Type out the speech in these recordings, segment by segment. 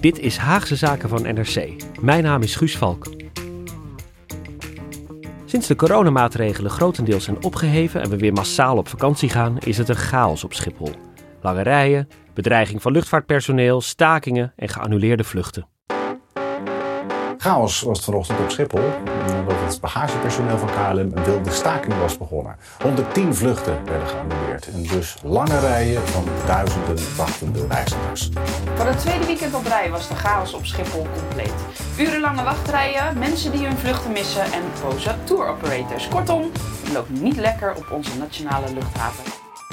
Dit is Haagse Zaken van NRC. Mijn naam is Guus Valk. Sinds de coronamaatregelen grotendeels zijn opgeheven en we weer massaal op vakantie gaan, is het een chaos op Schiphol. Lange rijen, bedreiging van luchtvaartpersoneel, stakingen en geannuleerde vluchten. Chaos was het vanochtend op Schiphol, het bagagepersoneel van KLM een wilde staking was begonnen. 110 vluchten werden geannuleerd en dus lange rijen van duizenden wachtende reizigers. Voor het tweede weekend op rij was de chaos op Schiphol compleet. Urenlange wachtrijen, mensen die hun vluchten missen en boze tour operators. Kortom, het loopt niet lekker op onze nationale luchthaven.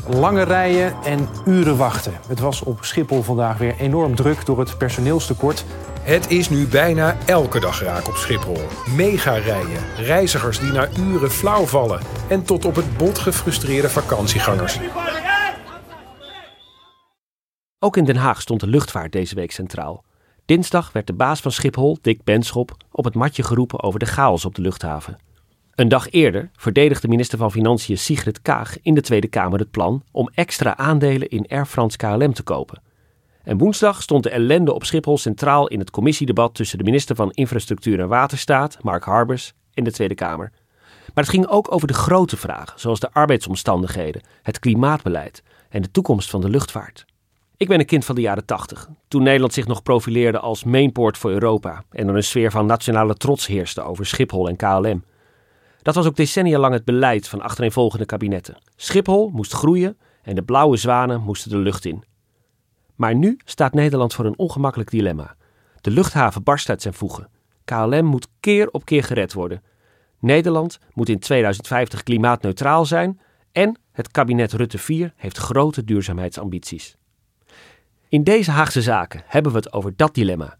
Lange rijen en uren wachten. Het was op Schiphol vandaag weer enorm druk door het personeelstekort. Het is nu bijna elke dag raak op Schiphol. Mega rijen, reizigers die na uren flauw vallen en tot op het bot gefrustreerde vakantiegangers. Ook in Den Haag stond de luchtvaart deze week centraal. Dinsdag werd de baas van Schiphol, Dick Benschop, op het matje geroepen over de chaos op de luchthaven. Een dag eerder verdedigde minister van Financiën Sigrid Kaag in de Tweede Kamer het plan om extra aandelen in Air France KLM te kopen. En woensdag stond de ellende op Schiphol centraal in het commissiedebat tussen de minister van Infrastructuur en Waterstaat, Mark Harbers, en de Tweede Kamer. Maar het ging ook over de grote vragen, zoals de arbeidsomstandigheden, het klimaatbeleid en de toekomst van de luchtvaart. Ik ben een kind van de jaren 80, toen Nederland zich nog profileerde als mainport voor Europa en er een sfeer van nationale trots heerste over Schiphol en KLM. Dat was ook decennia lang het beleid van achtereenvolgende kabinetten. Schiphol moest groeien en de blauwe zwanen moesten de lucht in. Maar nu staat Nederland voor een ongemakkelijk dilemma. De luchthaven barst uit zijn voegen. KLM moet keer op keer gered worden. Nederland moet in 2050 klimaatneutraal zijn en het kabinet Rutte 4 heeft grote duurzaamheidsambities. In deze Haagse zaken hebben we het over dat dilemma.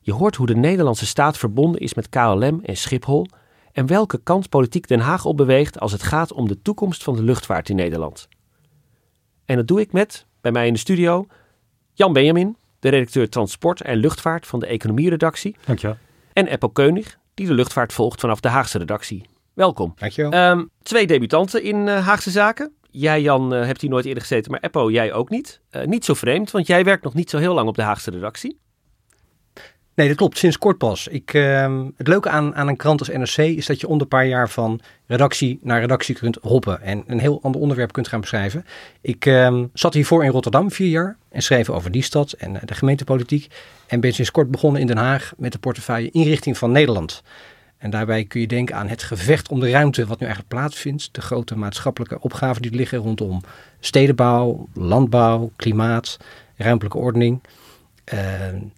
Je hoort hoe de Nederlandse staat verbonden is met KLM en Schiphol en welke kant politiek Den Haag op beweegt als het gaat om de toekomst van de luchtvaart in Nederland. En dat doe ik met, bij mij in de studio, Jan Benjamin, de redacteur Transport en Luchtvaart van de Economieredactie. Dankjewel. En Eppo Keunig, die de luchtvaart volgt vanaf de Haagse redactie. Welkom. Dankjewel. Um, twee debutanten in uh, Haagse zaken. Jij, Jan, uh, hebt hier nooit eerder gezeten, maar Eppo, jij ook niet. Uh, niet zo vreemd, want jij werkt nog niet zo heel lang op de Haagse redactie. Nee, dat klopt. Sinds kort pas. Ik, uh, het leuke aan, aan een krant als NRC is dat je onder een paar jaar van redactie naar redactie kunt hoppen en een heel ander onderwerp kunt gaan beschrijven. Ik uh, zat hiervoor in Rotterdam vier jaar en schreef over die stad en de gemeentepolitiek. En ben sinds kort begonnen in Den Haag met de portefeuille inrichting van Nederland. En daarbij kun je denken aan het gevecht om de ruimte wat nu eigenlijk plaatsvindt. De grote maatschappelijke opgaven die liggen rondom stedenbouw, landbouw, klimaat, ruimtelijke ordening. Uh,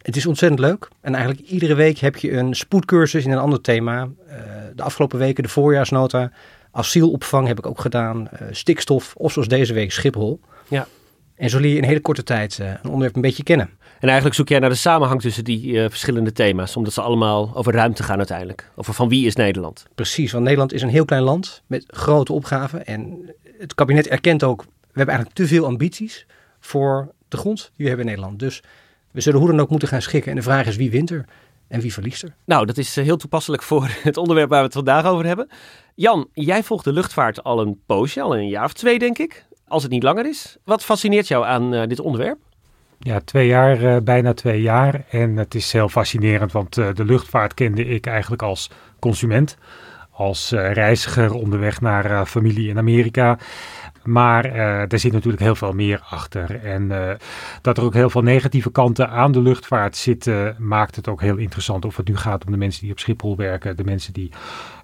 het is ontzettend leuk. En eigenlijk iedere week heb je een spoedcursus in een ander thema. Uh, de afgelopen weken de voorjaarsnota. Asielopvang heb ik ook gedaan. Uh, stikstof. Of zoals deze week Schiphol. Ja. En zo leer je in hele korte tijd een onderwerp een beetje kennen. En eigenlijk zoek jij naar de samenhang tussen die verschillende thema's. Omdat ze allemaal over ruimte gaan uiteindelijk. Over van wie is Nederland. Precies. Want Nederland is een heel klein land met grote opgaven. En het kabinet erkent ook. We hebben eigenlijk te veel ambities voor de grond die we hebben in Nederland. Dus we zullen hoe dan ook moeten gaan schikken. En de vraag is wie wint er en wie verliest er? Nou, dat is heel toepasselijk voor het onderwerp waar we het vandaag over hebben. Jan, jij volgt de luchtvaart al een poosje, al een jaar of twee denk ik. Als het niet langer is. Wat fascineert jou aan uh, dit onderwerp? Ja, twee jaar, uh, bijna twee jaar. En het is heel fascinerend, want uh, de luchtvaart kende ik eigenlijk als consument. Als reiziger onderweg naar familie in Amerika. Maar uh, er zit natuurlijk heel veel meer achter. En uh, dat er ook heel veel negatieve kanten aan de luchtvaart zitten, maakt het ook heel interessant. Of het nu gaat om de mensen die op Schiphol werken, de mensen die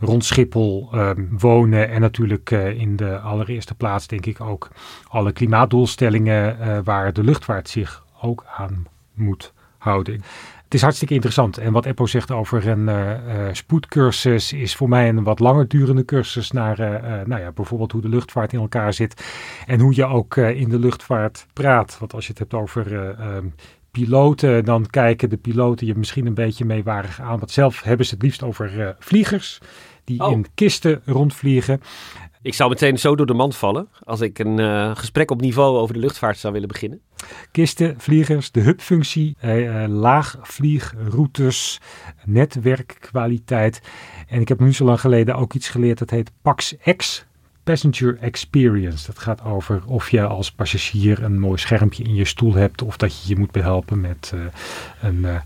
rond Schiphol um, wonen. En natuurlijk uh, in de allereerste plaats, denk ik, ook alle klimaatdoelstellingen waar de luchtvaart zich ook aan moet houden. Het is hartstikke interessant. En wat Eppo zegt over een uh, uh, spoedcursus is voor mij een wat langer durende cursus naar uh, nou ja, bijvoorbeeld hoe de luchtvaart in elkaar zit. En hoe je ook in de luchtvaart praat. Want als je het hebt over um, piloten, dan kijken de piloten je misschien een beetje meewarig aan. Want zelf hebben ze het liefst over vliegers die Oh. in kisten rondvliegen. Ik zou meteen zo door de mand vallen als ik een uh, gesprek op niveau over de luchtvaart zou willen beginnen. Kisten, vliegers, de hubfunctie, eh, laagvliegroutes, netwerkkwaliteit. En ik heb nu zo lang geleden ook iets geleerd dat heet PAX-X. Passenger Experience. Dat gaat over of je als passagier een mooi schermpje in je stoel hebt of dat je je moet behelpen met uh, een uh,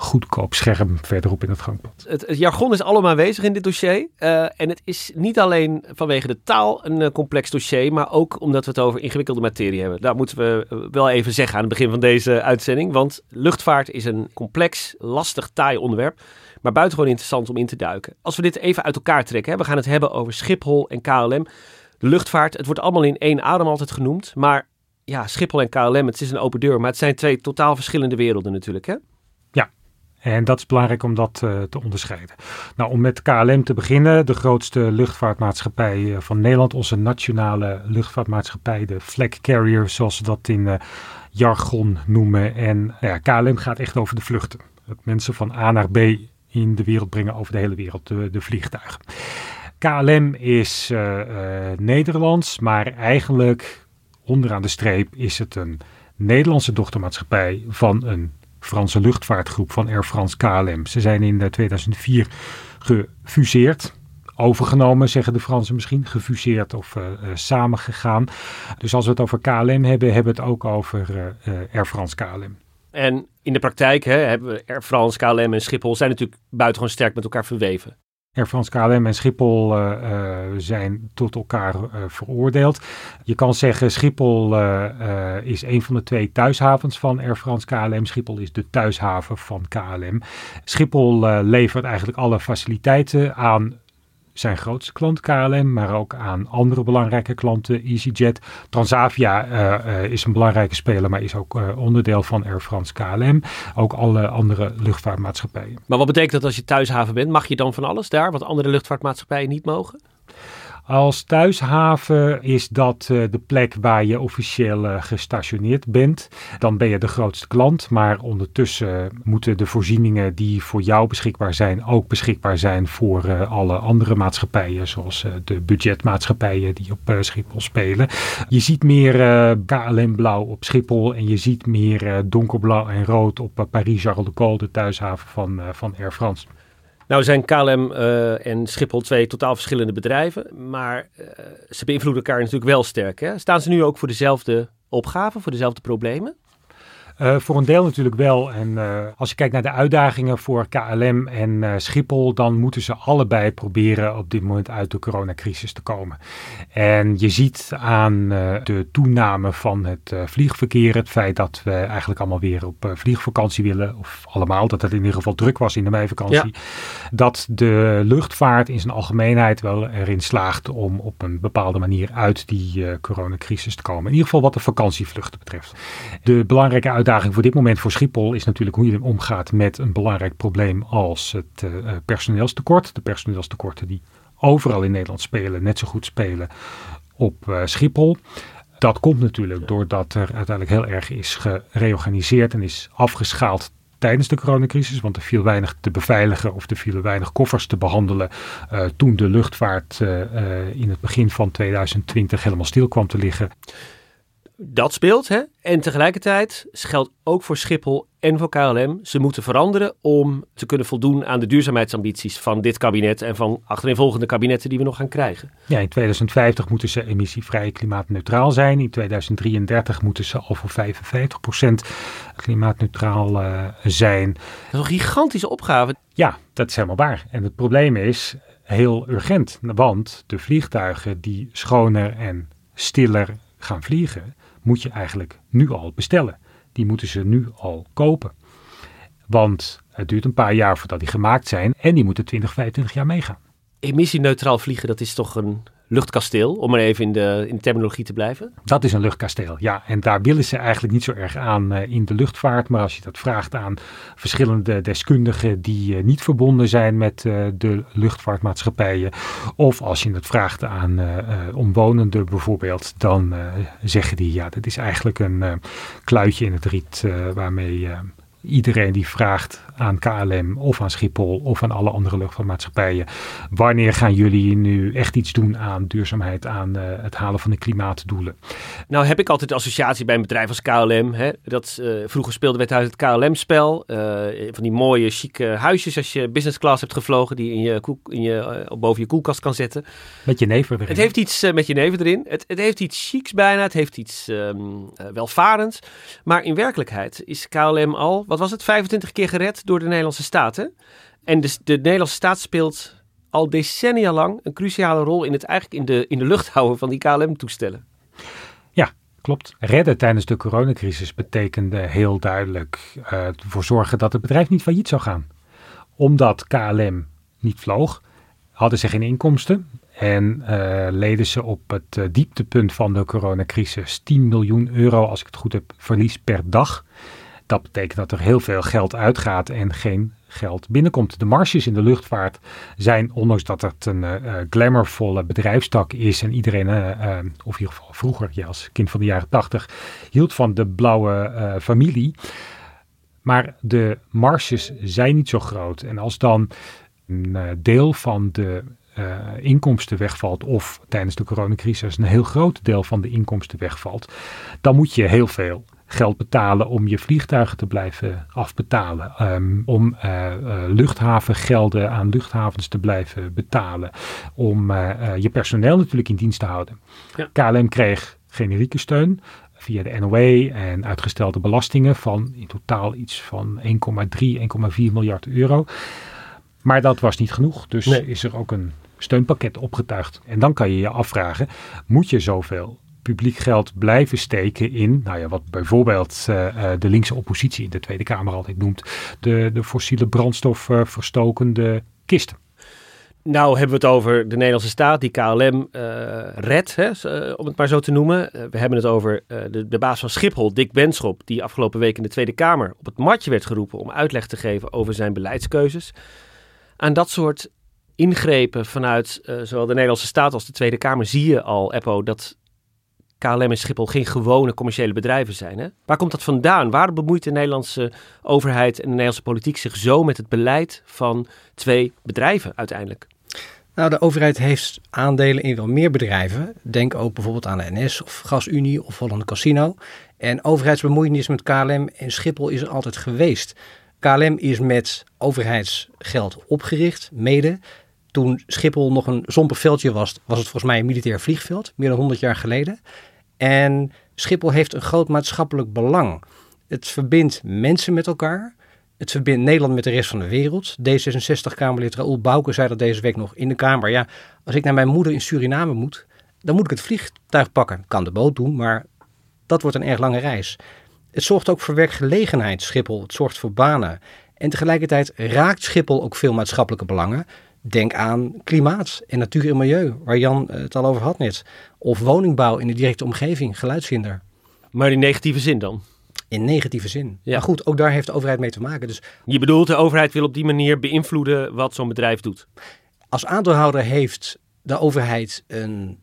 goedkoop scherm verderop in het gangpad. Het, jargon is allemaal aanwezig in dit dossier. Uh, en het is niet alleen vanwege de taal een uh, complex dossier, maar ook omdat we het over ingewikkelde materie hebben. Dat moeten we uh, wel even zeggen aan het begin van deze uitzending. Want luchtvaart is een complex, lastig, taai onderwerp. Maar buitengewoon interessant om in te duiken. Als we dit even uit elkaar trekken, hè, we gaan het hebben over Schiphol en KLM. De luchtvaart, het wordt allemaal in één adem altijd genoemd. Maar ja, Schiphol en KLM, het is een open deur. Maar het zijn twee totaal verschillende werelden natuurlijk, hè? En dat is belangrijk om dat uh, te onderscheiden. Nou, om met KLM te beginnen, de grootste luchtvaartmaatschappij uh, van Nederland, onze nationale luchtvaartmaatschappij, de flag carrier, zoals ze dat in uh, jargon noemen. En ja, KLM gaat echt over de vluchten. Het mensen van A naar B in de wereld brengen over de hele wereld, de, de vliegtuigen. KLM is Nederlands, maar eigenlijk onderaan de streep is het een Nederlandse dochtermaatschappij van een Franse luchtvaartgroep van Air France KLM. Ze zijn in 2004 gefuseerd. Overgenomen, zeggen de Fransen misschien, gefuseerd of uh, uh, samengegaan. Dus als we het over KLM hebben, hebben we het ook over uh, Air France KLM. En in de praktijk hè, hebben we Air France, KLM en Schiphol zijn natuurlijk buitengewoon sterk met elkaar verweven. Air France KLM en Schiphol uh, uh, zijn tot elkaar uh, veroordeeld. Je kan zeggen Schiphol is een van de twee thuishavens van Air France KLM. Schiphol is de thuishaven van KLM. Schiphol levert eigenlijk alle faciliteiten aan zijn grootste klant KLM, maar ook aan andere belangrijke klanten, EasyJet. Transavia uh, uh, is een belangrijke speler, maar is ook uh, onderdeel van Air France KLM. Ook alle andere luchtvaartmaatschappijen. Maar wat betekent dat als je thuishaven bent? Mag je dan van alles daar, wat andere luchtvaartmaatschappijen niet mogen? Als thuishaven is dat uh, de plek waar je officieel uh, gestationeerd bent. Dan ben je de grootste klant, maar ondertussen moeten de voorzieningen die voor jou beschikbaar zijn ook beschikbaar zijn voor uh, alle andere maatschappijen, zoals de budgetmaatschappijen die op Schiphol spelen. Je ziet meer KLM blauw op Schiphol en je ziet meer donkerblauw en rood op Paris-Charles de Gaulle, de thuishaven van, van Air France. Nou zijn KLM uh, en Schiphol twee totaal verschillende bedrijven, maar uh, ze beïnvloeden elkaar natuurlijk wel sterk. Hè? Staan ze nu ook voor dezelfde opgaven, voor dezelfde problemen? Uh, voor een deel natuurlijk wel. En uh, als je kijkt naar de uitdagingen voor KLM en uh, Schiphol, dan moeten ze allebei proberen op dit moment uit de coronacrisis te komen. En je ziet aan de toename van het vliegverkeer, het feit dat we eigenlijk allemaal weer op vliegvakantie willen, of allemaal, dat het in ieder geval druk was in de meivakantie, ja. dat de luchtvaart in zijn algemeenheid wel erin slaagt om op een bepaalde manier uit die coronacrisis te komen. In ieder geval wat de vakantievluchten betreft. De belangrijke uitdaging uitdaging voor dit moment voor Schiphol is natuurlijk hoe je omgaat met een belangrijk probleem als het uh, personeelstekort. De personeelstekorten die overal in Nederland spelen, net zo goed spelen op uh, Schiphol. Dat komt natuurlijk doordat er uiteindelijk heel erg is gereorganiseerd en is afgeschaald tijdens de coronacrisis, want er viel weinig te beveiligen of er vielen weinig koffers te behandelen uh, toen de luchtvaart in het begin van 2020 helemaal stil kwam te liggen. Dat speelt, hè? En tegelijkertijd geldt ook voor Schiphol en voor KLM. Ze moeten veranderen om te kunnen voldoen aan de duurzaamheidsambities van dit kabinet en van achtereenvolgende kabinetten die we nog gaan krijgen. Ja, in 2050 moeten ze emissievrij klimaatneutraal zijn. In 2033 moeten ze al voor 55% klimaatneutraal uh, zijn. Dat is een gigantische opgave. Ja, dat is helemaal waar. En het probleem is heel urgent, want de vliegtuigen die schoner en stiller gaan vliegen, moet je eigenlijk nu al bestellen. Die moeten ze nu al kopen. Want het duurt een paar jaar voordat die gemaakt zijn en die moeten 20, 25 jaar meegaan. Emissieneutraal vliegen, dat is toch een luchtkasteel, om maar even in de, in de terminologie te blijven? Dat is een luchtkasteel, ja. En daar willen ze eigenlijk niet zo erg aan uh, in de luchtvaart. Maar als je dat vraagt aan verschillende deskundigen die uh, niet verbonden zijn met uh, de luchtvaartmaatschappijen. Of als je het vraagt aan omwonenden bijvoorbeeld, dan zeggen die ja, dat is eigenlijk een kluitje in het riet waarmee iedereen die vraagt aan KLM of aan Schiphol of aan alle andere luchtvaartmaatschappijen. Wanneer gaan jullie nu echt iets doen aan duurzaamheid, aan uh, het halen van de klimaatdoelen? Nou heb ik altijd de associatie bij een bedrijf als KLM. Hè, dat, uh, vroeger speelde wij thuis het KLM-spel. Uh, van die mooie, chique huisjes als je business class hebt gevlogen. Die in je, koek, in je boven je koelkast kan zetten. Met je neven erin. Het heeft iets met je neven erin. Het, het, heeft iets chics bijna. Het heeft iets um, welvarends. Maar in werkelijkheid is KLM al, wat was het, 25 keer gered door de Nederlandse staat. Hè? En de, de Nederlandse staat speelt al decennia lang een cruciale rol in het eigenlijk in de, in de lucht houden van die KLM-toestellen. Ja, klopt. Redden tijdens de coronacrisis betekende heel duidelijk uh, ervoor zorgen dat het bedrijf niet failliet zou gaan. Omdat KLM niet vloog, hadden ze geen inkomsten. En uh, leden ze op het uh, dieptepunt van de coronacrisis 10 miljoen euro, als ik het goed heb, verlies per dag. Dat betekent dat er heel veel geld uitgaat en geen geld binnenkomt. De marges in de luchtvaart zijn, ondanks dat het een uh, glamourvolle bedrijfstak is en iedereen, uh, of in ieder geval vroeger, ja, als kind van de jaren tachtig, hield van de blauwe familie. Maar de marges zijn niet zo groot. En als dan een deel van de inkomsten wegvalt, of tijdens de coronacrisis een heel groot deel van de inkomsten wegvalt, dan moet je heel veel geld betalen om je vliegtuigen te blijven afbetalen. Um, om uh, luchthavengelden aan luchthavens te blijven betalen. Om uh, je personeel natuurlijk in dienst te houden. Ja. KLM kreeg generieke steun via de NOW en uitgestelde belastingen van in totaal iets van 1,3, 1,4 miljard euro. Maar dat was niet genoeg. Dus nee. is er ook een steunpakket opgetuigd. En dan kan je je afvragen, moet je zoveel publiek geld blijven steken in, nou ja, wat bijvoorbeeld uh, de linkse oppositie in de Tweede Kamer altijd noemt, de, de fossiele brandstof verstokende kisten. Nou hebben we het over de Nederlandse staat die KLM uh, redt, hè, om het maar zo te noemen. we hebben het over de, de baas van Schiphol, Dick Benschop, die afgelopen week in de Tweede Kamer op het matje werd geroepen om uitleg te geven over zijn beleidskeuzes. Aan dat soort ingrepen vanuit zowel de Nederlandse staat als de Tweede Kamer zie je al, Eppo, dat KLM en Schiphol geen gewone commerciële bedrijven zijn. Hè? Waar komt dat vandaan? Waarom bemoeit de Nederlandse overheid en de Nederlandse politiek zich zo met het beleid van twee bedrijven uiteindelijk? Nou, de overheid heeft aandelen in wel meer bedrijven. Denk ook bijvoorbeeld aan de NS of GasUnie of Holland Casino. En overheidsbemoeienis met KLM en Schiphol is er altijd geweest. KLM is met overheidsgeld opgericht, mede. Toen Schiphol nog een zompig veldje was, was het volgens mij een militair vliegveld, meer dan 100 jaar geleden. En Schiphol heeft een groot maatschappelijk belang. Het verbindt mensen met elkaar. Het verbindt Nederland met de rest van de wereld. D66-Kamerlid Raoul Bouke zei dat deze week nog in de Kamer. Ja, als ik naar mijn moeder in Suriname moet, dan moet ik het vliegtuig pakken. Kan de boot doen, maar dat wordt een erg lange reis. Het zorgt ook voor werkgelegenheid, Schiphol. Het zorgt voor banen. En tegelijkertijd raakt Schiphol ook veel maatschappelijke belangen. Denk aan klimaat en natuur en milieu, waar Jan het al over had net. Of woningbouw in de directe omgeving, geluidshinder. Maar in negatieve zin dan? In negatieve zin. Ja. Maar goed, ook daar heeft de overheid mee te maken. Dus Je bedoelt, de overheid wil op die manier beïnvloeden wat zo'n bedrijf doet? Als aandeelhouder heeft de overheid een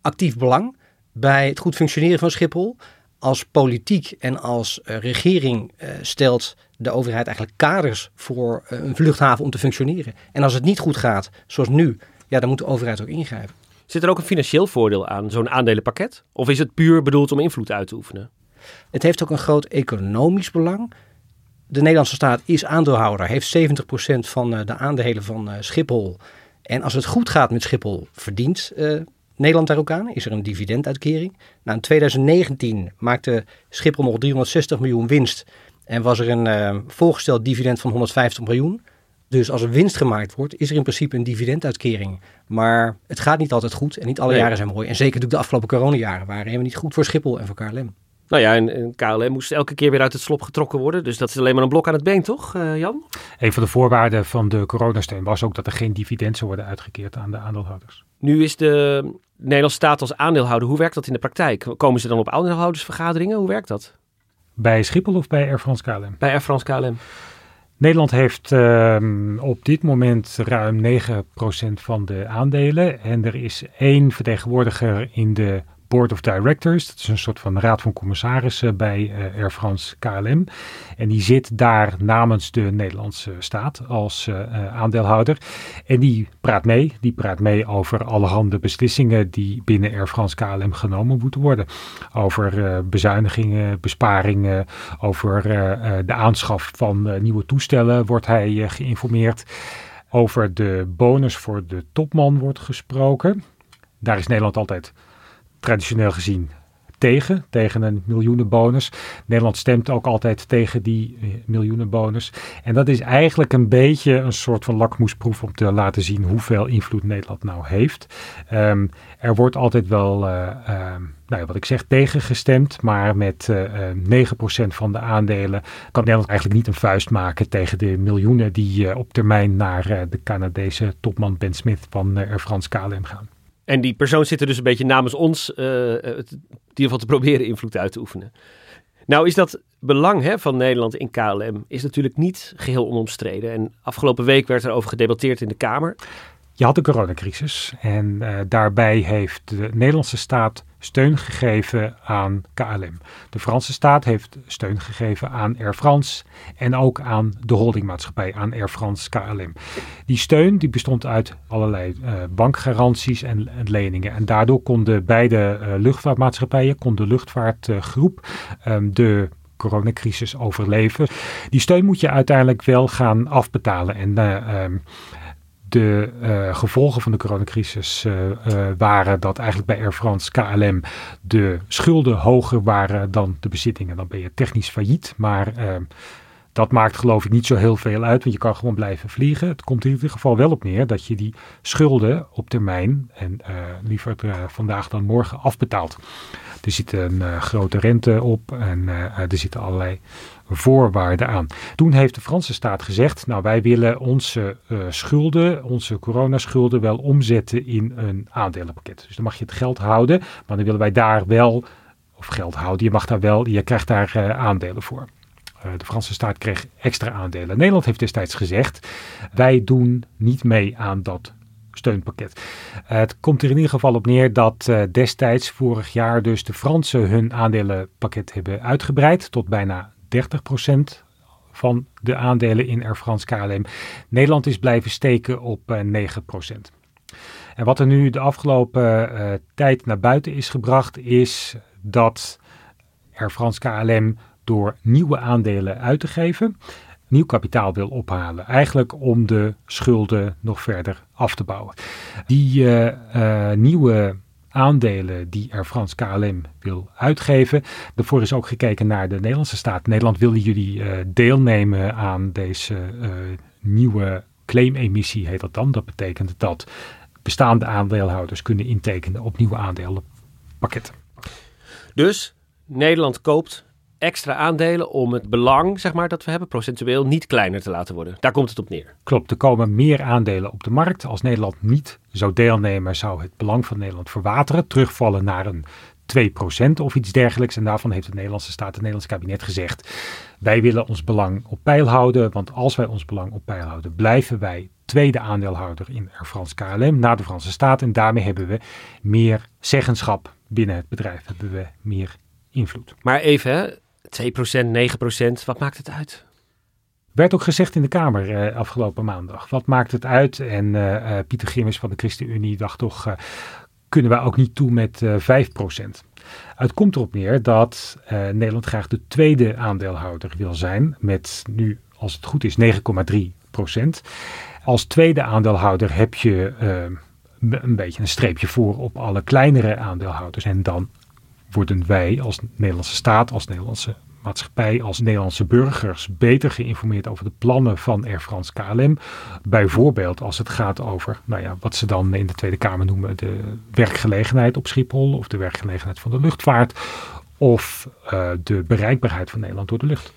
actief belang bij het goed functioneren van Schiphol als politiek en als uh, regering uh, stelt de overheid eigenlijk kaders voor uh, een vluchthaven om te functioneren. En als het niet goed gaat, zoals nu, ja, dan moet de overheid ook ingrijpen. Zit er ook een financieel voordeel aan zo'n aandelenpakket? Of is het puur bedoeld om invloed uit te oefenen? Het heeft ook een groot economisch belang. De Nederlandse staat is aandeelhouder, heeft 70% van de aandelen van Schiphol. En als het goed gaat met Schiphol, verdient Nederland daar ook aan? Is er een dividenduitkering? Nou, in 2019 maakte Schiphol nog 360 miljoen winst en was er een uh, voorgesteld dividend van 150 miljoen. Dus als er winst gemaakt wordt, is er in principe een dividenduitkering. Maar het gaat niet altijd goed en niet alle Nee. jaren zijn mooi. En zeker natuurlijk de afgelopen coronajaren waren helemaal niet goed voor Schiphol en voor KLM. Nou ja, en, en KLM moest elke keer weer uit het slop getrokken worden. Dus dat is alleen maar een blok aan het been, toch, eh, Jan? Een van de voorwaarden van de coronasteun was ook dat er geen dividend zou worden uitgekeerd aan de aandeelhouders. Nu is de Nederlandse staat als aandeelhouder. Hoe werkt dat in de praktijk? Komen ze dan op aandeelhoudersvergaderingen? Hoe werkt dat? Bij Schiphol of bij Air France KLM? Bij Air France KLM. Nederland heeft ehm, op dit moment ruim 9% van de aandelen. En er is één vertegenwoordiger in de Board of Directors. Dat is een soort van raad van commissarissen bij eh, Air France KLM. En die zit daar namens de Nederlandse staat als eh, eh, aandeelhouder. En die praat mee. Die praat mee over allerhande beslissingen die binnen Air France KLM genomen moeten worden. Over bezuinigingen, besparingen, over de aanschaf van nieuwe toestellen wordt hij geïnformeerd. Over de bonus voor de topman wordt gesproken. Daar is Nederland altijd traditioneel gezien tegen, tegen een miljoenenbonus. Nederland stemt ook altijd tegen die eh, miljoenenbonus. En dat is eigenlijk een beetje een soort van lakmoesproef om te laten zien hoeveel invloed Nederland nou heeft. Ehm, er wordt altijd wel, eh, ehm, nou ja, wat ik zeg, tegengestemd, maar met eh, eh, 9% van de aandelen kan Nederland eigenlijk niet een vuist maken tegen de miljoenen die op termijn naar de Canadese topman Ben Smith van Air France KLM gaan. En die persoon zit er dus een beetje namens ons, eh, in ieder geval te proberen invloed uit te oefenen. Nou is dat belang hè, van Nederland in KLM is natuurlijk niet geheel onomstreden. En afgelopen week werd er over gedebatteerd in de Kamer. Je had de coronacrisis en eh, daarbij heeft de Nederlandse staat steun gegeven aan KLM. De Franse staat heeft steun gegeven aan Air France en ook aan de holdingmaatschappij, aan Air France KLM. Die steun die bestond uit allerlei eh, bankgaranties en, en leningen. En daardoor konden beide eh, luchtvaartmaatschappijen, kon de luchtvaartgroep ehm, de coronacrisis overleven. Die steun moet je uiteindelijk wel gaan afbetalen. En eh, ehm, de eh, gevolgen van de coronacrisis eh, eh, waren dat eigenlijk bij Air France KLM de schulden hoger waren dan de bezittingen. Dan ben je technisch failliet, maar eh, dat maakt geloof ik niet zo heel veel uit, want je kan gewoon blijven vliegen. Het komt in ieder geval wel op neer dat je die schulden op termijn en liever vandaag dan morgen afbetaalt. Er zit een grote rente op en er zitten allerlei voorwaarden aan. Toen heeft de Franse staat gezegd, nou wij willen onze eh, schulden, onze coronaschulden wel omzetten in een aandelenpakket. Dus dan mag je het geld houden, maar dan willen wij daar wel, of geld houden, je mag daar wel, je krijgt daar eh, aandelen voor. Eh, de Franse staat kreeg extra aandelen. Nederland heeft destijds gezegd, wij doen niet mee aan dat steunpakket. Het komt er in ieder geval op neer dat destijds vorig jaar dus de Fransen hun aandelenpakket hebben uitgebreid tot bijna 30% van de aandelen in Air France KLM. Nederland is blijven steken op eh, 9%. En wat er nu de afgelopen eh, tijd naar buiten is gebracht is dat Air France KLM door nieuwe aandelen uit te geven nieuw kapitaal wil ophalen. Eigenlijk om de schulden nog verder af te bouwen. Die uh, nieuwe aandelen die Air France KLM wil uitgeven. Daarvoor is ook gekeken naar de Nederlandse staat. Nederland willen jullie uh, deelnemen aan deze nieuwe claimemissie, heet dat dan. Dat betekent dat bestaande aandeelhouders kunnen intekenen op nieuwe aandelenpakketten. Dus Nederland koopt extra aandelen om het belang, zeg maar, dat we hebben procentueel niet kleiner te laten worden. Daar komt het op neer. Klopt, er komen meer aandelen op de markt. Als Nederland niet zou deelnemen, zou het belang van Nederland verwateren, terugvallen naar een 2% of iets dergelijks. En daarvan heeft de Nederlandse staat, het Nederlandse kabinet gezegd, wij willen ons belang op peil houden, want als wij ons belang op peil houden, blijven wij tweede aandeelhouder in Air France KLM na de Franse staat. En daarmee hebben we meer zeggenschap binnen het bedrijf, hebben we meer invloed. Maar even, hè? 2%, 9%, wat maakt het uit? Werd ook gezegd in de Kamer uh, afgelopen maandag. Wat maakt het uit? En uh, uh, Pieter Gimmers van de ChristenUnie dacht toch, kunnen wij ook niet toe met 5%. Het komt erop neer dat Nederland graag de tweede aandeelhouder wil zijn. Met nu, als het goed is, 9,3%. Als tweede aandeelhouder heb je een beetje een streepje voor op alle kleinere aandeelhouders. En dan worden wij als Nederlandse staat, als Nederlandse maatschappij als Nederlandse burgers beter geïnformeerd over de plannen van Air France KLM. Bijvoorbeeld als het gaat over nou ja, wat ze dan in de Tweede Kamer noemen de werkgelegenheid op Schiphol of de werkgelegenheid van de luchtvaart of uh, de bereikbaarheid van Nederland door de lucht.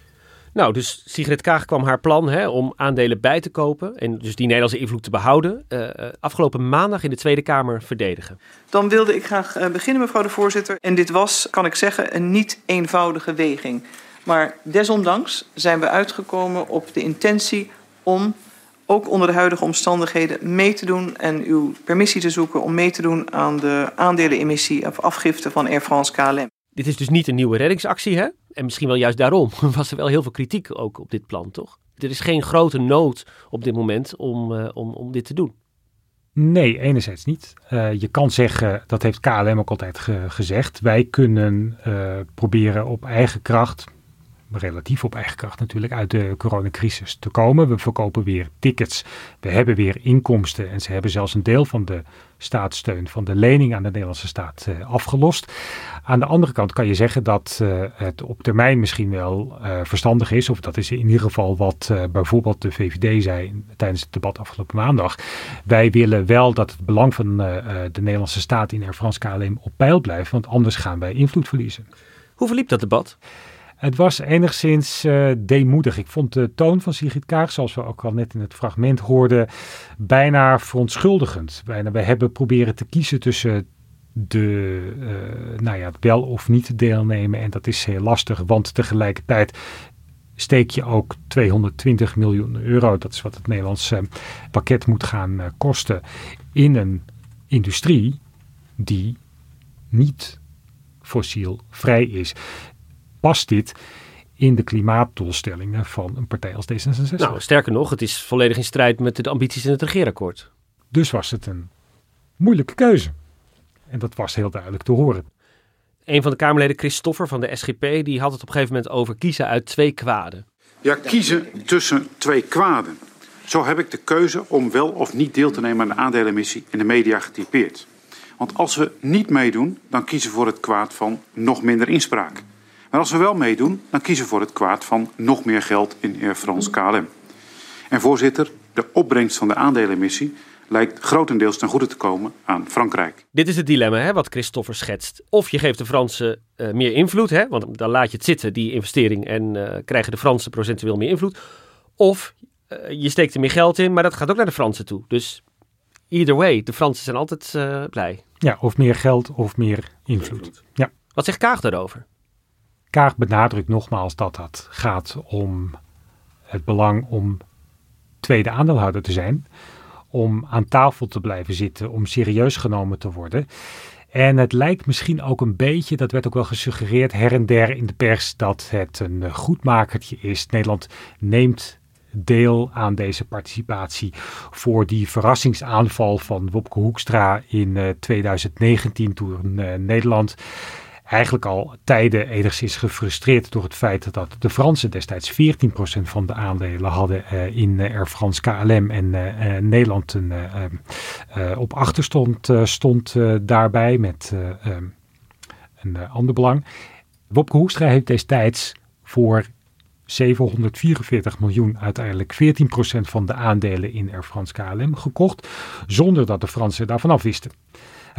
Nou, dus Sigrid Kaag kwam haar plan hè, om aandelen bij te kopen en dus die Nederlandse invloed te behouden, uh, afgelopen maandag in de Tweede Kamer verdedigen. Dan wilde ik graag uh, beginnen, mevrouw de voorzitter. En dit was, kan ik zeggen, een niet eenvoudige weging. Maar desondanks zijn we uitgekomen op de intentie om ook onder de huidige omstandigheden mee te doen en uw permissie te zoeken om mee te doen aan de aandelenemissie of afgifte van Air France KLM. Dit is dus niet een nieuwe reddingsactie, hè? En misschien wel juist daarom was er wel heel veel kritiek ook op dit plan, toch? Er is geen grote nood op dit moment om, uh, om, om dit te doen. Nee, enerzijds niet. Uh, je kan zeggen, dat heeft KLM ook altijd ge gezegd, wij kunnen uh, proberen op eigen kracht, relatief op eigen kracht natuurlijk, uit de coronacrisis te komen. We verkopen weer tickets, we hebben weer inkomsten en ze hebben zelfs een deel van de staatssteun van de lening aan de Nederlandse staat uh, afgelost. Aan de andere kant kan je zeggen dat uh, het op termijn misschien wel uh, verstandig is, of dat is in ieder geval wat bijvoorbeeld de VVD zei tijdens het debat afgelopen maandag. Wij willen wel dat het belang van de Nederlandse staat in Air KLM op peil blijft, want anders gaan wij invloed verliezen. Hoe verliep dat debat? Het was enigszins uh, deemoedig. Ik vond de toon van Sigrid Kaag, zoals we ook al net in het fragment hoorden, bijna verontschuldigend. We hebben proberen te kiezen tussen de, uh, nou ja, wel of niet deelnemen. En dat is heel lastig, want tegelijkertijd steek je ook 220 miljoen euro, dat is wat het Nederlandse pakket moet gaan kosten, in een industrie die niet fossiel vrij is past dit in de klimaatdoelstellingen van een partij als D66. Nou, sterker nog, het is volledig in strijd met de ambities in het regeerakkoord. Dus was het een moeilijke keuze. En dat was heel duidelijk te horen. Een van de Kamerleden, Christoffer van de SGP, die had het op een gegeven moment over kiezen uit twee kwaden. Ja, kiezen tussen twee kwaden. Zo heb ik de keuze om wel of niet deel te nemen aan de aandelenemissie in de media getypeerd. Want als we niet meedoen, dan kiezen we voor het kwaad van nog minder inspraak. Maar als we wel meedoen, dan kiezen we voor het kwaad van nog meer geld in Air France KLM. En voorzitter, de opbrengst van de aandelenemissie lijkt grotendeels ten goede te komen aan Frankrijk. Dit is het dilemma hè, wat Christopher schetst. Of je geeft de Fransen uh, meer invloed, hè, want dan laat je het zitten, die investering, en uh, krijgen de Fransen procentueel meer invloed. Of uh, je steekt er meer geld in, maar dat gaat ook naar de Fransen toe. Dus either way, de Fransen zijn altijd blij. Ja, of meer geld of meer invloed. Ja. Wat zegt Kaag daarover? Kaag benadrukt nogmaals dat het gaat om het belang om tweede aandeelhouder te zijn. Om aan tafel te blijven zitten, om serieus genomen te worden. En het lijkt misschien ook een beetje, dat werd ook wel gesuggereerd her en der in de pers, dat het een goedmakertje is. Nederland neemt deel aan deze participatie voor die verrassingsaanval van Wopke Hoekstra in uh, 2019 toen uh, Nederland eigenlijk al tijden enigszins gefrustreerd door het feit dat de Fransen destijds 14% van de aandelen hadden uh, in Air France KLM en uh, Nederland een, op achterstand stond daarbij met um, een ander belang. Wopke Hoekstra heeft destijds voor 744 miljoen uiteindelijk 14% van de aandelen in Air France KLM gekocht, zonder dat de Fransen daarvan af wisten.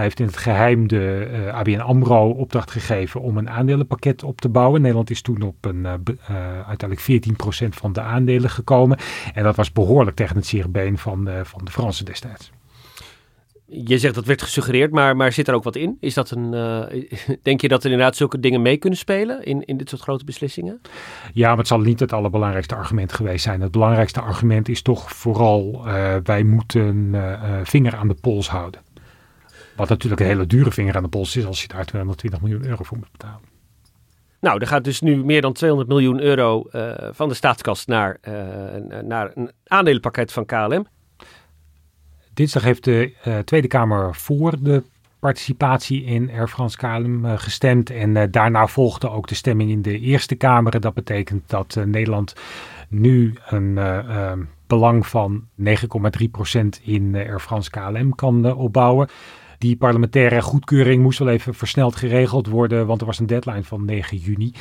Hij heeft in het geheim de uh, ABN AMRO opdracht gegeven om een aandelenpakket op te bouwen. Nederland is toen op een, uh, uh, uiteindelijk 14% van de aandelen gekomen. En dat was behoorlijk tegen het zere been van, van de Fransen destijds. Je zegt dat werd gesuggereerd, maar, maar zit er ook wat in? Is dat een, denk je dat er inderdaad zulke dingen mee kunnen spelen in, in dit soort grote beslissingen? Ja, maar het zal niet het allerbelangrijkste argument geweest zijn. Het belangrijkste argument is toch vooral wij moeten vinger aan de pols houden. Wat natuurlijk een hele dure vinger aan de pols is als je daar 220 miljoen euro voor moet betalen. Nou, er gaat dus nu meer dan 200 miljoen euro uh, van de staatskast naar, uh, naar een aandelenpakket van KLM. Dinsdag heeft de uh, Tweede Kamer voor de participatie in Air France KLM gestemd. En daarna volgde ook de stemming in de Eerste Kamer. Dat betekent dat Nederland nu een belang van 9,3% in Air France KLM kan opbouwen. Die parlementaire goedkeuring moest wel even versneld geregeld worden, want er was een deadline van 9 juni.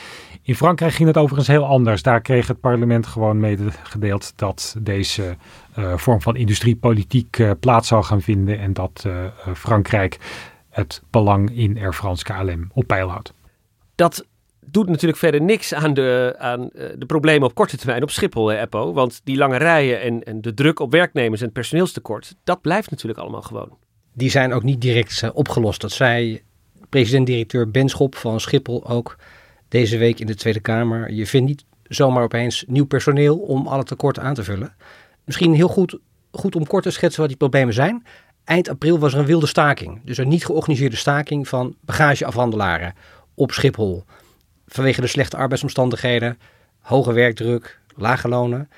In Frankrijk ging het overigens heel anders. Daar kreeg het parlement gewoon medegedeeld dat deze uh, vorm van industriepolitiek uh, plaats zou gaan vinden en dat uh, Frankrijk het belang in Air France KLM op peil houdt. Dat doet natuurlijk verder niks aan de, aan de problemen op korte termijn op Schiphol, hè, Eppo. Want die lange rijen en, en de druk op werknemers en het personeelstekort, dat blijft natuurlijk allemaal gewoon. Die zijn ook niet direct opgelost. Dat zei president-directeur Benschop van Schiphol ook deze week in de Tweede Kamer. Je vindt niet zomaar opeens nieuw personeel om alle tekorten aan te vullen. Misschien heel goed, goed om kort te schetsen wat die problemen zijn. Eind april was er een wilde staking. Dus een niet georganiseerde staking van bagageafhandelaren op Schiphol. Vanwege de slechte arbeidsomstandigheden, hoge werkdruk, lage lonen.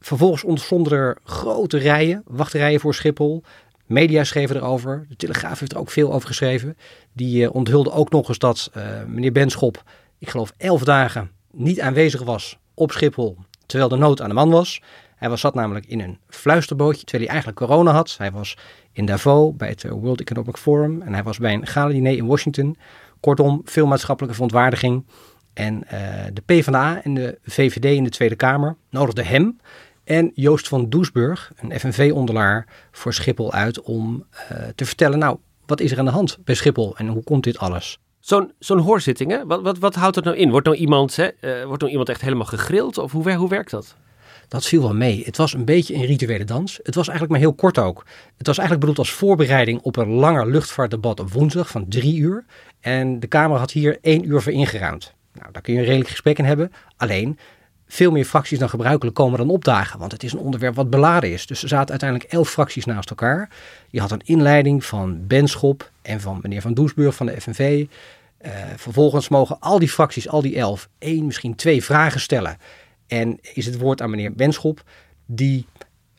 Vervolgens ontstonden er grote rijen, wachtrijen voor Schiphol. Media schreven erover. De Telegraaf heeft er ook veel over geschreven. Die uh, onthulde ook nog eens dat uh, meneer Benschop, ik geloof elf dagen, niet aanwezig was op Schiphol. Terwijl de nood aan de man was. Hij was, zat namelijk in een fluisterbootje, terwijl hij eigenlijk corona had. Hij was in Davos bij het World Economic Forum en hij was bij een gala-diner in Washington. Kortom, veel maatschappelijke verontwaardiging. En uh, de PvdA en de VVD in de Tweede Kamer nodigden hem en Joost van Doesburg, een FNV-ondelaar voor Schiphol, uit om uh, te vertellen, nou, wat is er aan de hand bij Schiphol en hoe komt dit alles? Zo'n zo'n hoorzitting, hè? Wat, wat, wat houdt dat nou in? Wordt nou iemand, hè, uh, wordt nou iemand echt helemaal gegrild of hoe, hoe werkt dat? Dat viel wel mee. Het was een beetje een rituele dans. Het was eigenlijk maar heel kort ook. Het was eigenlijk bedoeld als voorbereiding op een langer luchtvaartdebat op woensdag van drie uur. En de Kamer had hier één uur voor ingeruimd. Nou, daar kun je een redelijk gesprek in hebben. Alleen, veel meer fracties dan gebruikelijk komen dan opdagen. Want het is een onderwerp wat beladen is. Dus er zaten uiteindelijk elf fracties naast elkaar. Je had een inleiding van Benschop en van meneer Van Doesburg van de FNV. Uh, vervolgens mogen al die fracties, al die elf, één, misschien twee vragen stellen. En is het woord aan meneer Benschop, die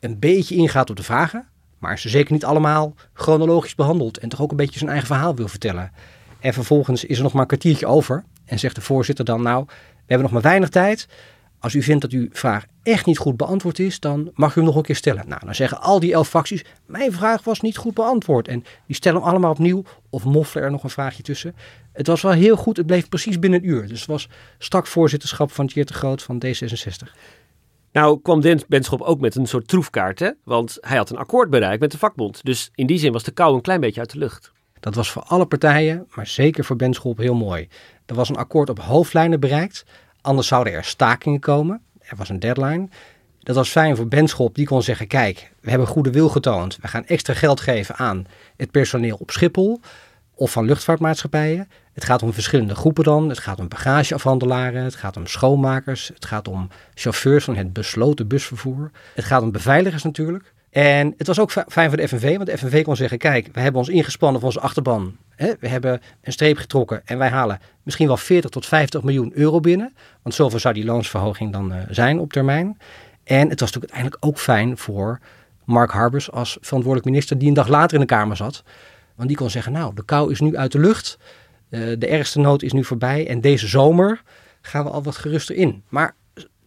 een beetje ingaat op de vragen, maar ze zeker niet allemaal chronologisch behandelt en toch ook een beetje zijn eigen verhaal wil vertellen. En vervolgens is er nog maar een kwartiertje over en zegt de voorzitter dan nou, we hebben nog maar weinig tijd. Als u vindt dat uw vraag echt niet goed beantwoord is, dan mag u hem nog een keer stellen. Nou, dan zeggen al die elf fracties, mijn vraag was niet goed beantwoord. En die stellen hem allemaal opnieuw of moffelen er nog een vraagje tussen. Het was wel heel goed, het bleef precies binnen een uur. Dus het was strak voorzitterschap van Tjeerd de Groot van D66. Nou kwam Dens Benschop ook met een soort troefkaart, hè? want hij had een akkoord bereikt met de vakbond. Dus in die zin was de kou een klein beetje uit de lucht. Dat was voor alle partijen, maar zeker voor Benschop heel mooi. Er was een akkoord op hoofdlijnen bereikt. Anders zouden er stakingen komen. Er was een deadline. Dat was fijn voor Benschop. Die kon zeggen, kijk, we hebben goede wil getoond. We gaan extra geld geven aan het personeel op Schiphol of van luchtvaartmaatschappijen. Het gaat om verschillende groepen dan. Het gaat om bagageafhandelaren, het gaat om schoonmakers, het gaat om chauffeurs van het besloten busvervoer. Het gaat om beveiligers natuurlijk. En het was ook fijn voor de FNV, want de FNV kon zeggen: Kijk, we hebben ons ingespannen voor onze achterban. We hebben een streep getrokken en wij halen misschien wel 40 tot 50 miljoen euro binnen. Want zoveel zou die loonsverhoging dan uh, zijn op termijn. En het was natuurlijk uiteindelijk ook fijn voor Mark Harbers als verantwoordelijk minister, die een dag later in de Kamer zat. Want die kon zeggen: Nou, de kou is nu uit de lucht. Uh, de ergste nood is nu voorbij. En deze zomer gaan we al wat geruster in. Maar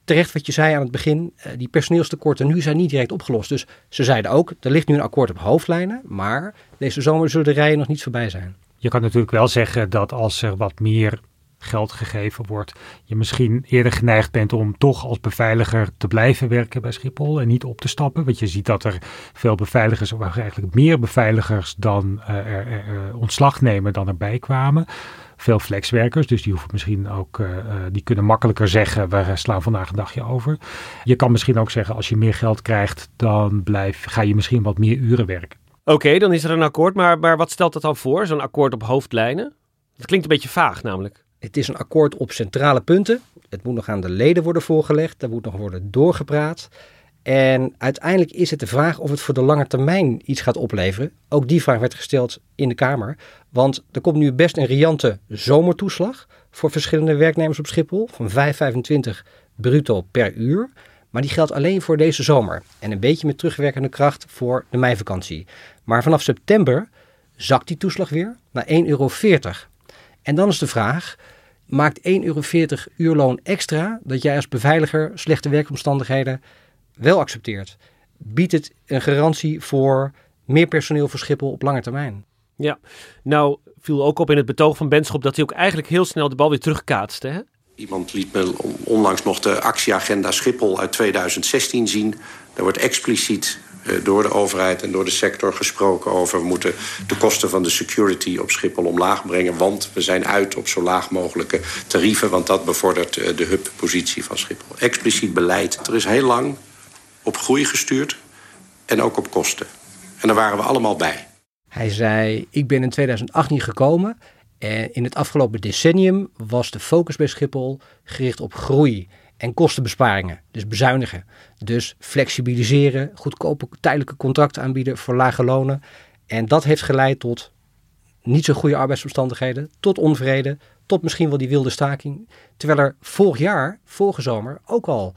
terecht wat je zei aan het begin, uh, die personeelstekorten nu zijn niet direct opgelost. Dus ze zeiden ook, er ligt nu een akkoord op hoofdlijnen, maar deze zomer zullen de rijen nog niet voorbij zijn. Je kan natuurlijk wel zeggen dat als er wat meer geld gegeven wordt, je misschien eerder geneigd bent om toch als beveiliger te blijven werken bij Schiphol en niet op te stappen. Want je ziet dat er veel beveiligers, of eigenlijk meer beveiligers dan uh, er, er, ontslag nemen dan erbij kwamen. Veel flexwerkers, dus die hoeven misschien ook, uh, die kunnen makkelijker zeggen, we slaan vandaag een dagje over. Je kan misschien ook zeggen, als je meer geld krijgt, dan blijf, ga je misschien wat meer uren werken. Oké, okay, dan is er een akkoord, maar, maar wat stelt dat dan voor, zo'n akkoord op hoofdlijnen? Dat klinkt een beetje vaag namelijk. Het is een akkoord op centrale punten. Het moet nog aan de leden worden voorgelegd. Daar moet nog worden doorgepraat. En uiteindelijk is het de vraag of het voor de lange termijn iets gaat opleveren. Ook die vraag werd gesteld in de Kamer. Want er komt nu best een riante zomertoeslag voor verschillende werknemers op Schiphol van 5,25 bruto per uur. Maar die geldt alleen voor deze zomer. En een beetje met terugwerkende kracht voor de meivakantie. Maar vanaf september zakt die toeslag weer naar 1,40 euro. En dan is de vraag, maakt 1,40 euro uurloon extra dat jij als beveiliger slechte werkomstandigheden wel accepteert? Biedt het een garantie voor meer personeel voor Schiphol op lange termijn? Ja, nou viel ook op in het betoog van Benschop dat hij ook eigenlijk heel snel de bal weer terugkaatste. Hè? Iemand liet me onlangs nog de actieagenda Schiphol uit 2016 zien. Daar wordt expliciet eh, door de overheid en door de sector gesproken over... we moeten de kosten van de security op Schiphol omlaag brengen... want we zijn uit op zo laag mogelijke tarieven... want dat bevordert eh, de hubpositie van Schiphol. Expliciet beleid. Er is heel lang op groei gestuurd en ook op kosten. En daar waren we allemaal bij. Hij zei, ik ben in 2018 gekomen en in het afgelopen decennium was de focus bij Schiphol gericht op groei en kostenbesparingen. Dus bezuinigen. Dus flexibiliseren, goedkope tijdelijke contracten aanbieden voor lage lonen. En dat heeft geleid tot niet zo goede arbeidsomstandigheden, tot onvrede, tot misschien wel die wilde staking. Terwijl er vorig jaar, vorige zomer, ook al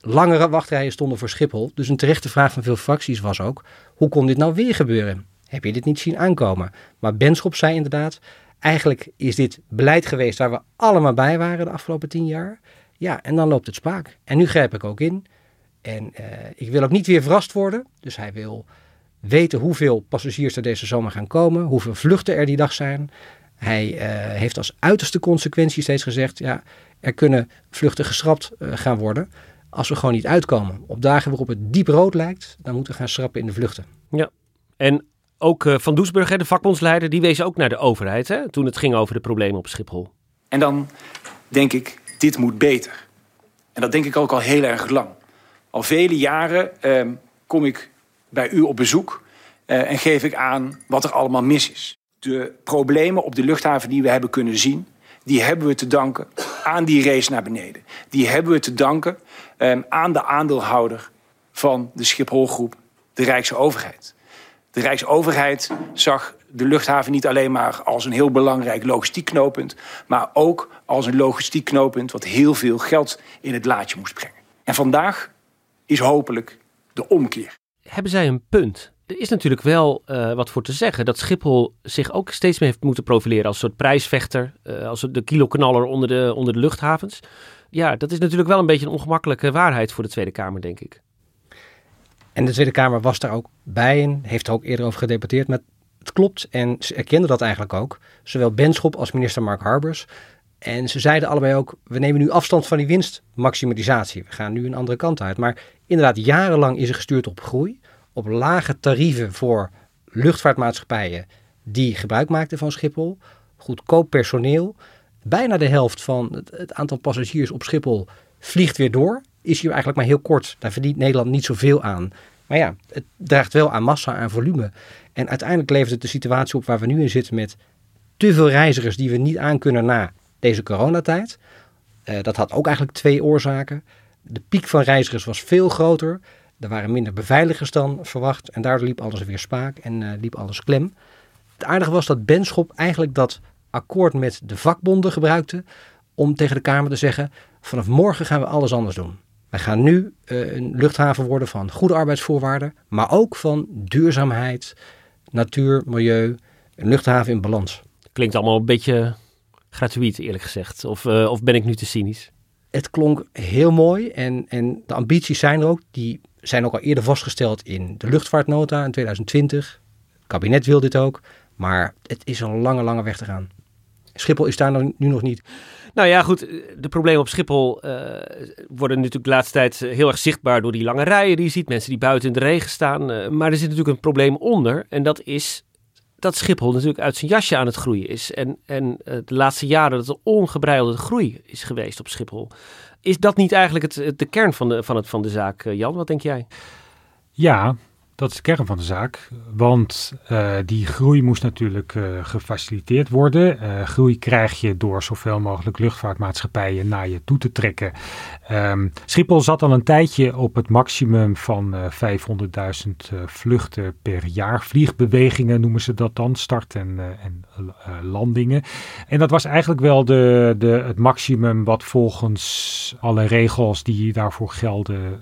langere wachtrijen stonden voor Schiphol. Dus een terechte vraag van veel fracties was ook, hoe kon dit nou weer gebeuren? Heb je dit niet zien aankomen? Maar Benschop zei inderdaad, eigenlijk is dit beleid geweest waar we allemaal bij waren de afgelopen tien jaar. Ja, en dan loopt het spaak. En nu grijp ik ook in. En uh, ik wil ook niet weer verrast worden. Dus hij wil weten hoeveel passagiers er deze zomer gaan komen, hoeveel vluchten er die dag zijn. Hij uh, heeft als uiterste consequentie steeds gezegd: ja, er kunnen vluchten geschrapt uh, gaan worden als we gewoon niet uitkomen. Op dagen waarop het diep rood lijkt, dan moeten we gaan schrappen in de vluchten. Ja, en ook uh, Van Doesburg, de vakbondsleider, die wees ook naar de overheid hè, toen het ging over de problemen op Schiphol. En dan denk ik, dit moet beter. En dat denk ik ook al heel erg lang. Al vele jaren uh, kom ik bij u op bezoek uh, en geef ik aan wat er allemaal mis is. De problemen op de luchthaven die we hebben kunnen zien, die hebben we te danken aan die race naar beneden. Die hebben we te danken um, aan de aandeelhouder van de Schipholgroep, de Rijkse overheid. De Rijksoverheid zag de luchthaven niet alleen maar als een heel belangrijk logistiek knooppunt, maar ook als een logistiek knooppunt wat heel veel geld in het laadje moest brengen. En vandaag is hopelijk de omkeer. Hebben zij een punt? Er is natuurlijk wel uh, wat voor te zeggen dat Schiphol zich ook steeds meer heeft moeten profileren als soort prijsvechter, uh, als de kiloknaller onder de, onder de luchthavens. Ja, dat is natuurlijk wel een beetje een ongemakkelijke waarheid voor de Tweede Kamer, denk ik. En de Tweede Kamer was daar ook bij en heeft er ook eerder over gedebatteerd. Maar het klopt en ze erkenden dat eigenlijk ook. Zowel Benschop als minister Mark Harbers. En ze zeiden allebei ook, we nemen nu afstand van die winstmaximalisatie. We gaan nu een andere kant uit. Maar inderdaad, jarenlang is er gestuurd op groei. Op lage tarieven voor luchtvaartmaatschappijen die gebruik maakten van Schiphol. Goedkoop personeel. Bijna de helft van het, het aantal passagiers op Schiphol vliegt weer door is hier eigenlijk maar heel kort. Daar verdient Nederland niet zoveel aan. Maar ja, het draagt wel aan massa, aan volume. En uiteindelijk levert het de situatie op waar we nu in zitten met te veel reizigers die we niet aankunnen na deze coronatijd. Uh, dat had ook eigenlijk twee oorzaken. De piek van reizigers was veel groter. Er waren minder beveiligers dan verwacht. En daardoor liep alles weer spaak en uh, liep alles klem. Het aardige was dat Benschop eigenlijk dat akkoord met de vakbonden gebruikte om tegen de Kamer te zeggen: vanaf morgen gaan we alles anders doen. Wij gaan nu uh, een luchthaven worden van goede arbeidsvoorwaarden, maar ook van duurzaamheid, natuur, milieu, een luchthaven in balans. Klinkt allemaal een beetje gratuit, eerlijk gezegd. Of, uh, of ben ik nu te cynisch? Het klonk heel mooi en, en de ambities zijn er ook. Die zijn ook al eerder vastgesteld in de luchtvaartnota in 2020. Het kabinet wil dit ook, maar het is een lange, lange weg te gaan. Schiphol is daar nu nog niet. Nou ja, goed. De problemen op Schiphol uh, worden natuurlijk de laatste tijd heel erg zichtbaar door die lange rijen die je ziet. Mensen die buiten in de regen staan. Uh, maar er zit natuurlijk een probleem onder. En dat is dat Schiphol natuurlijk uit zijn jasje aan het groeien is. En, en de laatste jaren dat er ongebreidelde groei is geweest op Schiphol. Is dat niet eigenlijk het, de kern van de, van, het, van de zaak, Jan? Wat denk jij? Ja, dat is de kern van de zaak, want uh, die groei moest natuurlijk uh, gefaciliteerd worden. Uh, groei krijg je door zoveel mogelijk luchtvaartmaatschappijen naar je toe te trekken. Um, Schiphol zat al een tijdje op het maximum van 500.000 vluchten per jaar. Vliegbewegingen noemen ze dat dan, start- en, en landingen. En dat was eigenlijk wel de, de, het maximum wat volgens alle regels die daarvoor gelden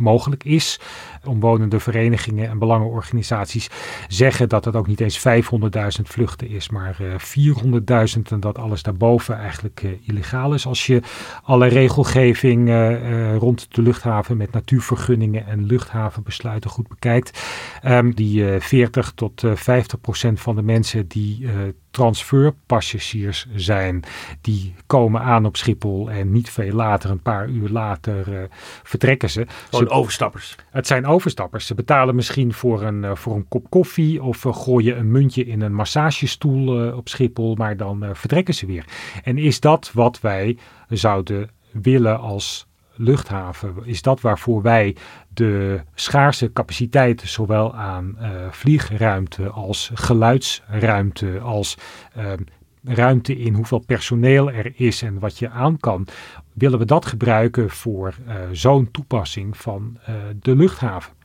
mogelijk is. Omwonende verenigingen en belangenorganisaties zeggen dat het ook niet eens 500.000 vluchten is, maar 400.000 en dat alles daarboven eigenlijk illegaal is. Als je alle regelgeving rond de luchthaven met natuurvergunningen en luchthavenbesluiten goed bekijkt, um, die 40 tot 50 procent van de mensen die transferpassagiers zijn. Die komen aan op Schiphol en niet veel later, een paar uur later, uh, vertrekken ze. Gewoon overstappers. Het zijn overstappers. Ze betalen misschien voor een, uh, voor een kop koffie of uh, gooien een muntje in een massagestoel op Schiphol, maar dan vertrekken ze weer. En is dat wat wij zouden willen als luchthaven? Is dat waarvoor wij de schaarse capaciteit, zowel aan uh, vliegruimte als geluidsruimte, als uh, ruimte in hoeveel personeel er is en wat je aan kan, willen we dat gebruiken voor uh, zo'n toepassing van de luchthaven?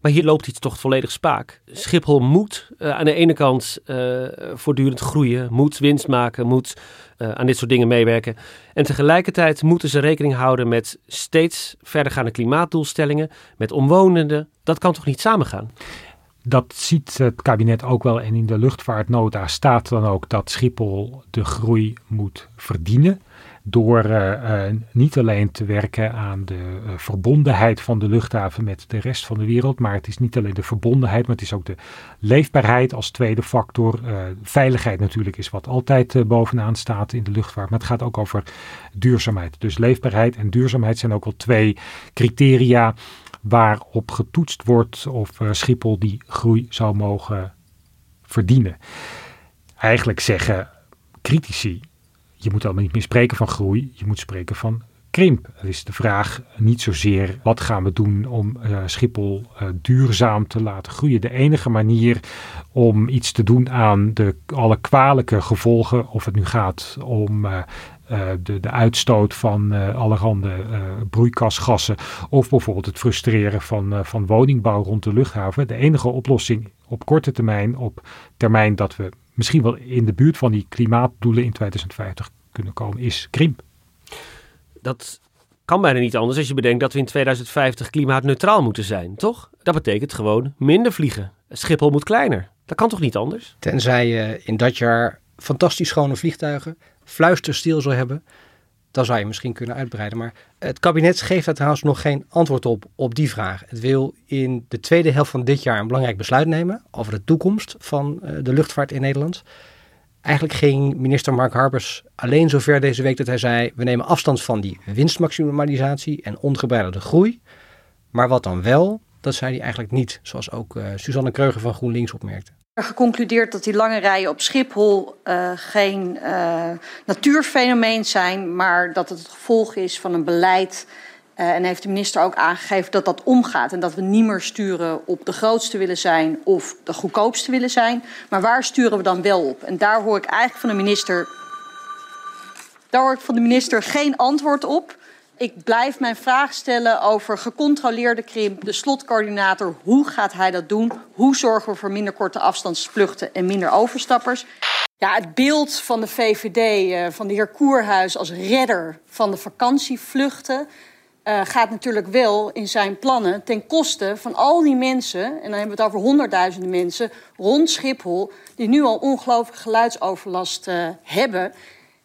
Maar hier loopt iets toch volledig spaak. Schiphol moet uh, aan de ene kant uh, voortdurend groeien, moet winst maken, moet uh, aan dit soort dingen meewerken. En tegelijkertijd moeten ze rekening houden met steeds verdergaande klimaatdoelstellingen, met omwonenden. Dat kan toch niet samengaan? Dat ziet het kabinet ook wel. En in de luchtvaartnota staat dan ook dat Schiphol de groei moet verdienen door uh, uh, niet alleen te werken aan de uh, verbondenheid van de luchthaven met de rest van de wereld, maar het is niet alleen de verbondenheid, maar het is ook de leefbaarheid als tweede factor. veiligheid natuurlijk is wat altijd bovenaan staat in de luchtvaart, maar het gaat ook over duurzaamheid. Dus leefbaarheid en duurzaamheid zijn ook wel twee criteria waarop getoetst wordt of Schiphol die groei zou mogen verdienen. Eigenlijk zeggen critici je moet allemaal niet meer spreken van groei, je moet spreken van krimp. Het is de vraag niet zozeer wat gaan we doen om uh, Schiphol uh, duurzaam te laten groeien. De enige manier om iets te doen aan de, alle kwalijke gevolgen, of het nu gaat om uh, de, de uitstoot van allerhande broeikasgassen of bijvoorbeeld het frustreren van, van woningbouw rond de luchthaven. De enige oplossing op korte termijn, op termijn dat we misschien wel in de buurt van die klimaatdoelen in 2050 kunnen komen, is krimp. Dat kan bijna niet anders als je bedenkt dat we in 2050 klimaatneutraal moeten zijn, toch? Dat betekent gewoon minder vliegen. Schiphol moet kleiner. Dat kan toch niet anders? Tenzij je in dat jaar fantastisch schone vliegtuigen, fluisterstil zou hebben, dan zou je misschien kunnen uitbreiden. Maar het kabinet geeft daar trouwens nog geen antwoord op, op die vraag. Het wil in de tweede helft van dit jaar een belangrijk besluit nemen over de toekomst van eh, de luchtvaart in Nederland. Eigenlijk ging minister Mark Harbers alleen zover deze week dat hij zei: we nemen afstand van die winstmaximalisatie en ongebreidelde groei. Maar wat dan wel, dat zei hij eigenlijk niet, zoals ook uh, Suzanne Kreuger van GroenLinks opmerkte geconcludeerd dat die lange rijen op Schiphol uh, geen uh, natuurfenomeen zijn, maar dat het het gevolg is van een beleid. Uh, en heeft de minister ook aangegeven dat dat omgaat. En dat we niet meer sturen op de grootste willen zijn of de goedkoopste willen zijn. Maar waar sturen we dan wel op? En daar hoor ik eigenlijk van de minister. Daar hoor ik van de minister geen antwoord op. Ik blijf mijn vraag stellen over gecontroleerde krimp, de slotcoördinator. Hoe gaat hij dat doen? Hoe zorgen we voor minder korte afstandsvluchten en minder overstappers? Ja, het beeld van de VVD, eh, van de heer Koerhuis als redder van de vakantievluchten... Uh, gaat natuurlijk wel in zijn plannen ten koste van al die mensen... en dan hebben we het over honderdduizenden mensen rond Schiphol... die nu al ongelooflijk geluidsoverlast uh, hebben...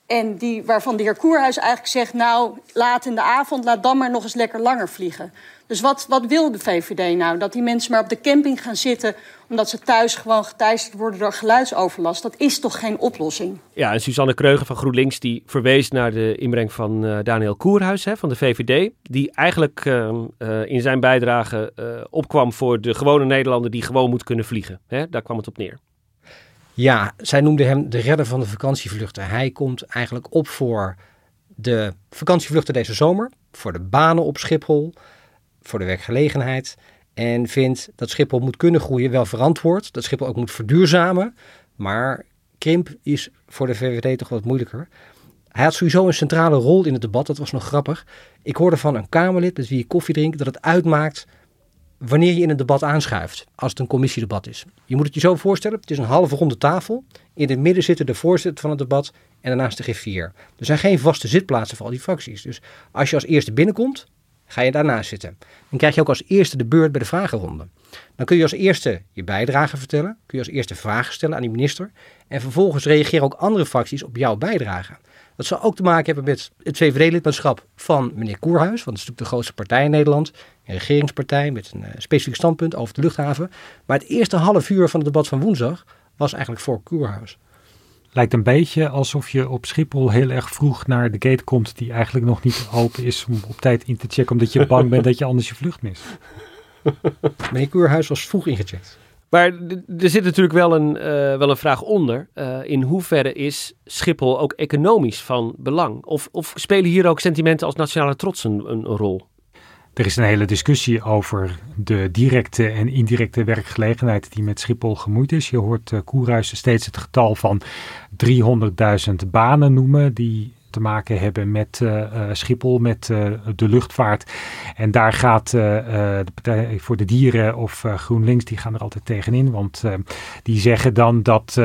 En die, waarvan de heer Koerhuis eigenlijk zegt... nou, laat in de avond, laat dan maar nog eens lekker langer vliegen. Dus wat, wat wil de VVD nou? Dat die mensen maar op de camping gaan zitten... omdat ze thuis gewoon geteisterd worden door geluidsoverlast. Dat is toch geen oplossing? Ja, en Suzanne Kreugen van GroenLinks... die verwees naar de inbreng van uh, Daniel Koerhuis hè, van de VVD... die eigenlijk uh, uh, in zijn bijdrage uh, opkwam voor de gewone Nederlander... die gewoon moet kunnen vliegen. Hè? Daar kwam het op neer. Ja, zij noemde hem de redder van de vakantievluchten. Hij komt eigenlijk op voor de vakantievluchten deze zomer, voor de banen op Schiphol, voor de werkgelegenheid. En vindt dat Schiphol moet kunnen groeien, wel verantwoord. Dat Schiphol ook moet verduurzamen. Maar krimp is voor de VVD toch wat moeilijker. Hij had sowieso een centrale rol in het debat. Dat was nog grappig. Ik hoorde van een Kamerlid met wie je koffie drinkt dat het uitmaakt wanneer je in een debat aanschuift, als het een commissiedebat is. Je moet het je zo voorstellen, het is een halve ronde tafel. In het midden zitten de voorzitter van het debat en daarnaast de griffier. Er zijn geen vaste zitplaatsen voor al die fracties. Dus als je als eerste binnenkomt, ga je daarnaast zitten. Dan krijg je ook als eerste de beurt bij de vragenronde. Dan kun je als eerste je bijdrage vertellen, kun je als eerste vragen stellen aan die minister. En vervolgens reageren ook andere fracties op jouw bijdrage. Dat zal ook te maken hebben met het VVD-lidmaatschap van meneer Koerhuis, want dat is natuurlijk de grootste partij in Nederland. Een regeringspartij met een uh, specifiek standpunt over de luchthaven. Maar het eerste half uur van het debat van woensdag was eigenlijk voor Koerhuis. Lijkt een beetje alsof je op Schiphol heel erg vroeg naar de gate komt die eigenlijk nog niet open is om op tijd in te checken omdat je bang bent dat je anders je vlucht mist. Meneer Kuurhuis was vroeg ingecheckt. Maar er zit natuurlijk wel een, uh, wel een vraag onder. Uh, in hoeverre is Schiphol ook economisch van belang? Of, of spelen hier ook sentimenten als nationale trots een, een, rol? Er is een hele discussie over de directe en indirecte werkgelegenheid die met Schiphol gemoeid is. Je hoort uh, Koerhuis steeds het getal van 300.000 banen noemen die te maken hebben met uh, Schiphol, met uh, de luchtvaart. En daar gaat de Partij voor de Dieren of GroenLinks, die gaan er altijd tegenin. Want die zeggen dan dat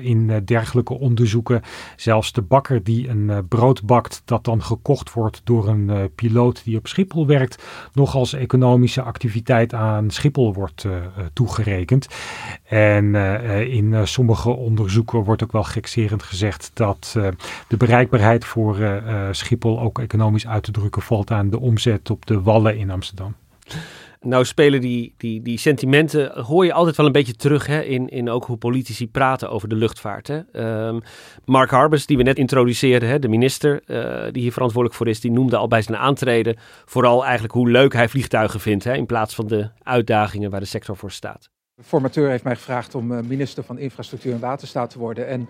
in dergelijke onderzoeken zelfs de bakker die een brood bakt, dat dan gekocht wordt door een piloot die op Schiphol werkt, nog als economische activiteit aan Schiphol wordt toegerekend. En in sommige onderzoeken wordt ook wel gekserend gezegd dat de bereikbaarheid voor uh, Schiphol ook economisch uit te drukken valt aan de omzet op de wallen in Amsterdam. Nou spelen die, die, die sentimenten, hoor je altijd wel een beetje terug hè, in, in ook hoe politici praten over de luchtvaart. Hè. Um, Mark Harbers, die we net introduceerden, hè, de minister uh, die hier verantwoordelijk voor is, die noemde al bij zijn aantreden vooral eigenlijk hoe leuk hij vliegtuigen vindt, hè, in plaats van de uitdagingen waar de sector voor staat. De formateur heeft mij gevraagd om minister van Infrastructuur en Waterstaat te worden. En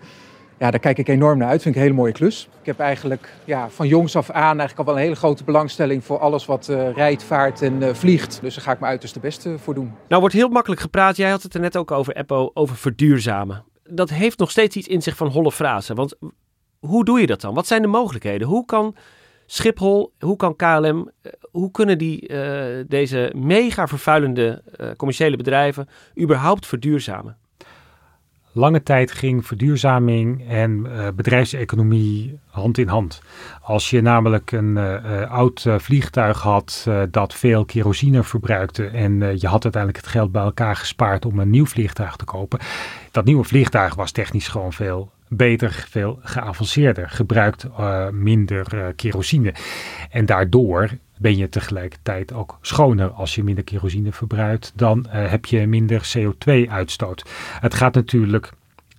ja, daar kijk ik enorm naar uit. Vind ik een hele mooie klus. Ik heb eigenlijk ja, van jongs af aan eigenlijk al wel een hele grote belangstelling voor alles wat uh, rijdt, vaart en uh, vliegt. Dus daar ga ik me uiterst de beste voor doen. Nou wordt heel makkelijk gepraat. Jij had het er net ook over, Eppo, over verduurzamen. Dat heeft nog steeds iets in zich van holle frasen. Want hoe doe je dat dan? Wat zijn de mogelijkheden? Hoe kan Schiphol, hoe kan KLM, eh, hoe kunnen die, deze mega vervuilende commerciële bedrijven überhaupt verduurzamen? Lange tijd ging verduurzaming en uh, bedrijfseconomie hand in hand. Als je namelijk een uh, oud vliegtuig had dat veel kerosine verbruikte en je had uiteindelijk het geld bij elkaar gespaard om een nieuw vliegtuig te kopen. Dat nieuwe vliegtuig was technisch gewoon veel beter, veel geavanceerder, gebruikt minder kerosine. En daardoor ben je tegelijkertijd ook schoner. Als je minder kerosine verbruikt, dan uh, heb je minder CO2-uitstoot. Het gaat natuurlijk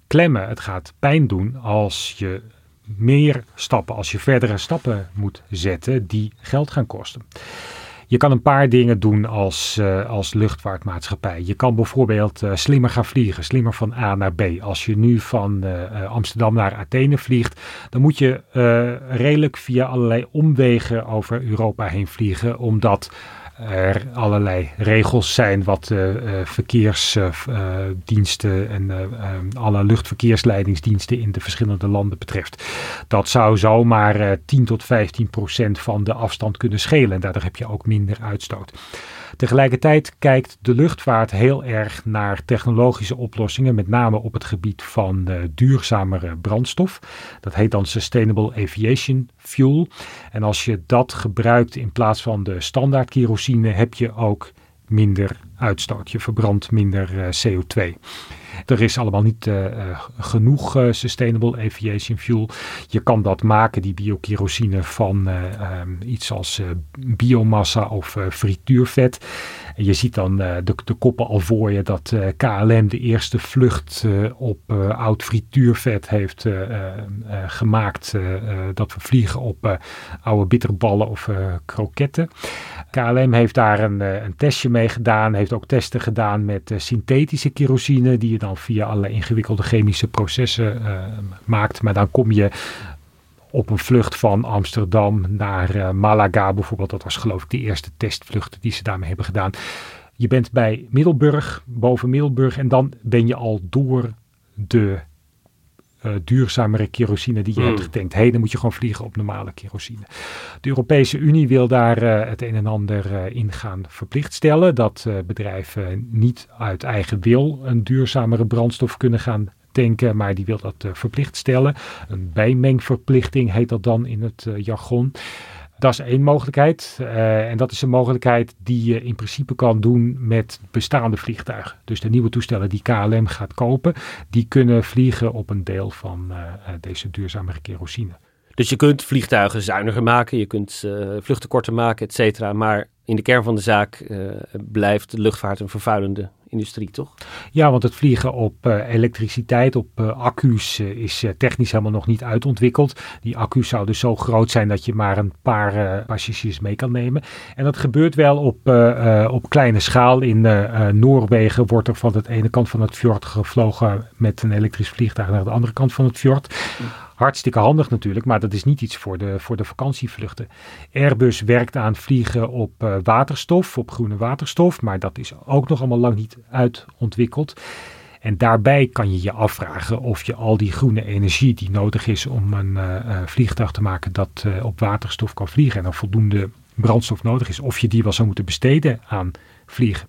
klemmen, het gaat pijn doen als je meer stappen, als je verdere stappen moet zetten die geld gaan kosten. Je kan een paar dingen doen als, uh, als luchtvaartmaatschappij. Je kan bijvoorbeeld uh, slimmer gaan vliegen, slimmer van A naar B. Als je nu van uh, Amsterdam naar Athene vliegt, dan moet je redelijk via allerlei omwegen over Europa heen vliegen, omdat er allerlei regels zijn wat uh, verkeersdiensten en alle luchtverkeersleidingsdiensten in de verschillende landen betreft. Dat zou zomaar 10 tot 15 procent van de afstand kunnen schelen en daardoor heb je ook minder uitstoot. Tegelijkertijd kijkt de luchtvaart heel erg naar technologische oplossingen, met name op het gebied van uh, duurzamere brandstof. Dat heet dan Sustainable Aviation Fuel. En als je dat gebruikt in plaats van de standaard kerosine, heb je ook minder uitstoot. Je verbrandt minder uh, CO2. Er is allemaal niet uh, genoeg uh, sustainable aviation fuel. Je kan dat maken, die biokerosine, van um, iets als biomassa of frituurvet. Je ziet dan de, de, koppen al voor je dat KLM de eerste vlucht op oud frituurvet heeft gemaakt. dat we vliegen op oude bitterballen of kroketten. KLM heeft daar een, een testje mee gedaan. Heeft ook testen gedaan met synthetische kerosine. Die je dan via alle ingewikkelde chemische processen uh, maakt. Maar dan kom je op een vlucht van Amsterdam naar Malaga bijvoorbeeld. Dat was geloof ik de eerste testvlucht die ze daarmee hebben gedaan. Je bent bij Middelburg, boven Middelburg. En dan ben je al door de uh, duurzamere kerosine die je hebt hmm. getankt. Hé, dan moet je gewoon vliegen op normale kerosine. De Europese Unie wil daar uh, het een en ander uh, in gaan verplicht stellen. Dat bedrijven niet uit eigen wil een duurzamere brandstof kunnen gaan tanken, maar die wil dat verplicht stellen. Een bijmengverplichting heet dat dan in het jargon. Dat is één mogelijkheid. Uh, en dat is een mogelijkheid die je in principe kan doen met bestaande vliegtuigen. Dus de nieuwe toestellen die KLM gaat kopen, die kunnen vliegen op een deel van uh, deze duurzame kerosine. Dus je kunt vliegtuigen zuiniger maken, je kunt uh, korter maken, et cetera. Maar in de kern van de zaak uh, blijft de luchtvaart een vervuilende industrie, toch? Ja, want het vliegen op uh, elektriciteit, op accu's, is technisch helemaal nog niet uitontwikkeld. Die accu's zouden zo groot zijn dat je maar een paar passagiers mee kan nemen. En dat gebeurt wel op, op kleine schaal. In Noorwegen wordt er van de ene kant van het fjord gevlogen met een elektrisch vliegtuig naar de andere kant van het fjord. Hartstikke handig natuurlijk, maar dat is niet iets voor de, voor de vakantievluchten. Airbus werkt aan vliegen op uh, waterstof, op groene waterstof, maar dat is ook nog allemaal lang niet uitontwikkeld. En daarbij kan je je afvragen of je al die groene energie die nodig is om een uh, vliegtuig te maken dat op waterstof kan vliegen en er voldoende brandstof nodig is, of je die wel zou moeten besteden aan vliegen.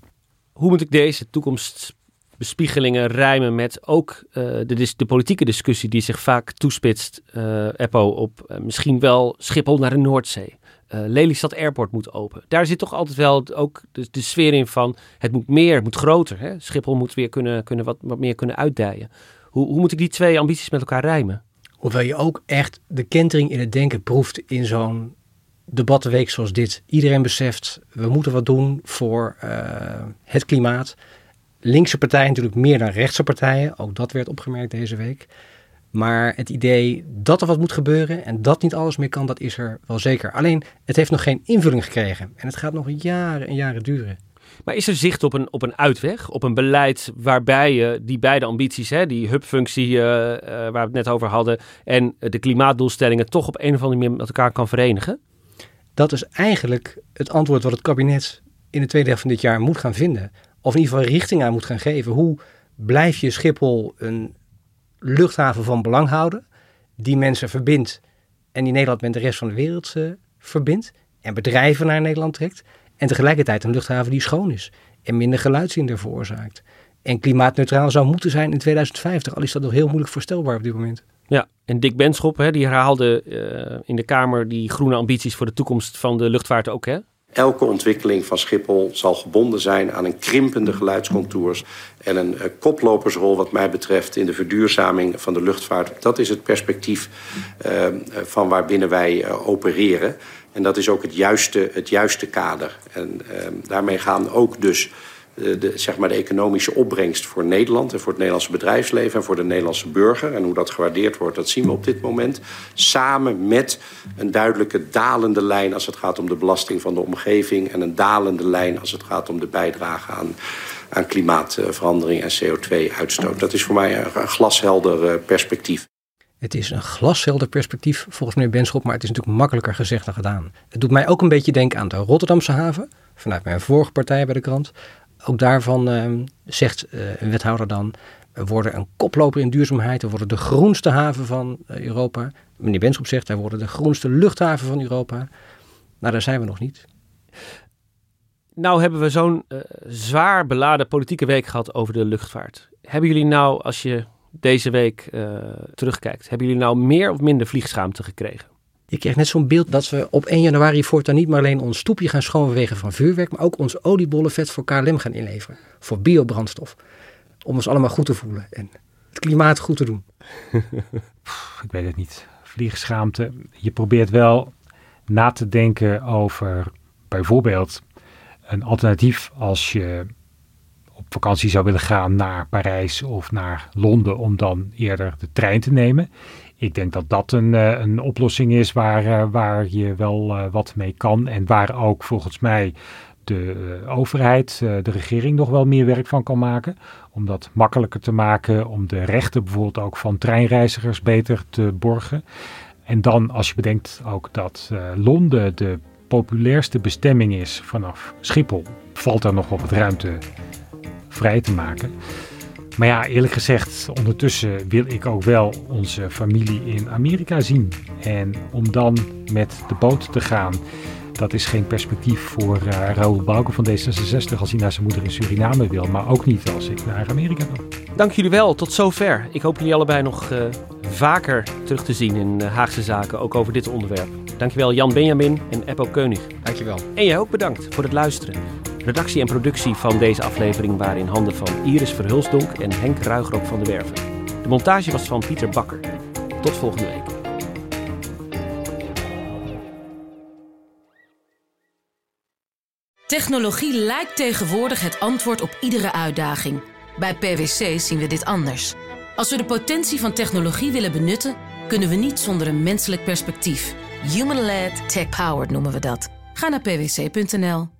Hoe moet ik deze toekomst bespiegelingen rijmen met ook uh, de, de, politieke discussie die zich vaak toespitst, uh, Eppo, op uh, misschien wel Schiphol naar de Noordzee. Lelystad Airport moet open. Daar zit toch altijd wel ook de, de sfeer in van het moet meer, het moet groter. Hè? Schiphol moet weer kunnen, kunnen wat, wat meer kunnen uitdijen. Hoe, hoe moet ik die twee ambities met elkaar rijmen? Hoewel je ook echt de kentering in het denken proeft in zo'n debattenweek zoals dit. Iedereen beseft, we moeten wat doen voor het klimaat linkse partijen natuurlijk meer dan rechtse partijen. Ook dat werd opgemerkt deze week. Maar het idee dat er wat moet gebeuren en dat niet alles meer kan, dat is er wel zeker. Alleen, het heeft nog geen invulling gekregen. En het gaat nog jaren en jaren duren. Maar is er zicht op een, op een uitweg, op een beleid waarbij je die beide ambities, hè, die hubfunctie uh, uh, waar we het net over hadden, en de klimaatdoelstellingen toch op een of andere manier met elkaar kan verenigen? Dat is eigenlijk het antwoord wat het kabinet in de tweede helft van dit jaar moet gaan vinden of in ieder geval richting aan moet gaan geven. Hoe blijf je Schiphol een luchthaven van belang houden, die mensen verbindt en die Nederland met de rest van de wereld uh, verbindt en bedrijven naar Nederland trekt. En tegelijkertijd een luchthaven die schoon is en minder geluidshinder veroorzaakt. En klimaatneutraal zou moeten zijn in 2050, al is dat nog heel moeilijk voorstelbaar op dit moment. Ja, en Dick Benschop, hè, die herhaalde uh, in de Kamer die groene ambities voor de toekomst van de luchtvaart ook. Hè? Elke ontwikkeling van Schiphol zal gebonden zijn aan een krimpende geluidscontours en een uh, koplopersrol wat mij betreft in de verduurzaming van de luchtvaart. Dat is het perspectief uh, van waarbinnen wij opereren. En dat is ook het juiste, het juiste kader. En daarmee gaan ook dus de, zeg maar de economische opbrengst voor Nederland en voor het Nederlandse bedrijfsleven en voor de Nederlandse burger. En hoe dat gewaardeerd wordt, dat zien we op dit moment. Samen met een duidelijke dalende lijn als het gaat om de belasting van de omgeving. En een dalende lijn als het gaat om de bijdrage aan, aan klimaatverandering en CO2-uitstoot. Dat is voor mij een glashelder eh, perspectief. Het is een glashelder perspectief volgens meneer Benschop, maar het is natuurlijk makkelijker gezegd dan gedaan. Het doet mij ook een beetje denken aan de Rotterdamse haven, vanuit mijn vorige partij bij de krant. Ook daarvan uh, zegt uh, een wethouder dan, we worden een koploper in duurzaamheid, we worden de groenste haven van uh, Europa. Meneer Benschop zegt, wij worden de groenste luchthaven van Europa. Nou, daar zijn we nog niet. Nou hebben we zo'n uh, zwaar beladen politieke week gehad over de luchtvaart. Hebben jullie nou, als je deze week terugkijkt, hebben jullie nou meer of minder vliegschaamte gekregen? Ik kreeg net zo'n beeld dat we op 1 januari voortaan niet maar alleen ons stoepje gaan schoonwegen van vuurwerk, maar ook ons oliebollenvet voor KLM gaan inleveren. Voor biobrandstof. Om ons allemaal goed te voelen en het klimaat goed te doen. Ik weet het niet. Vliegschaamte. Je probeert wel na te denken over bijvoorbeeld een alternatief als je op vakantie zou willen gaan naar Parijs of naar Londen om dan eerder de trein te nemen ik denk dat dat een, eh, een oplossing is waar, eh, waar je wel eh, wat mee kan. En waar ook volgens mij de overheid, de regering nog wel meer werk van kan maken. Om dat makkelijker te maken, om de rechten bijvoorbeeld ook van treinreizigers beter te borgen. En dan als je bedenkt ook dat Londen de populairste bestemming is vanaf Schiphol, valt er nog op het ruimte vrij te maken. Maar ja, eerlijk gezegd, ondertussen wil ik ook wel onze familie in Amerika zien. En om dan met de boot te gaan, dat is geen perspectief voor uh, Raoul Bouke van D66 als hij naar zijn moeder in Suriname wil. Maar ook niet als ik naar Amerika wil. Dank jullie wel, tot zover. Ik hoop jullie allebei nog uh, vaker terug te zien in uh, Haagse Zaken, ook over dit onderwerp. Dankjewel Jan Benjamin en Eppo Keunig. Dankjewel. En jij ook bedankt voor het luisteren. Redactie en productie van deze aflevering waren in handen van Iris Verhulsdonk en Henk Ruigrok van de Werven. De montage was van Pieter Bakker. Tot volgende week. Technologie lijkt tegenwoordig het antwoord op iedere uitdaging. Bij PwC zien we dit anders. Als we de potentie van technologie willen benutten, kunnen we niet zonder een menselijk perspectief. Human-led, tech-powered noemen we dat. Ga naar pwc.nl.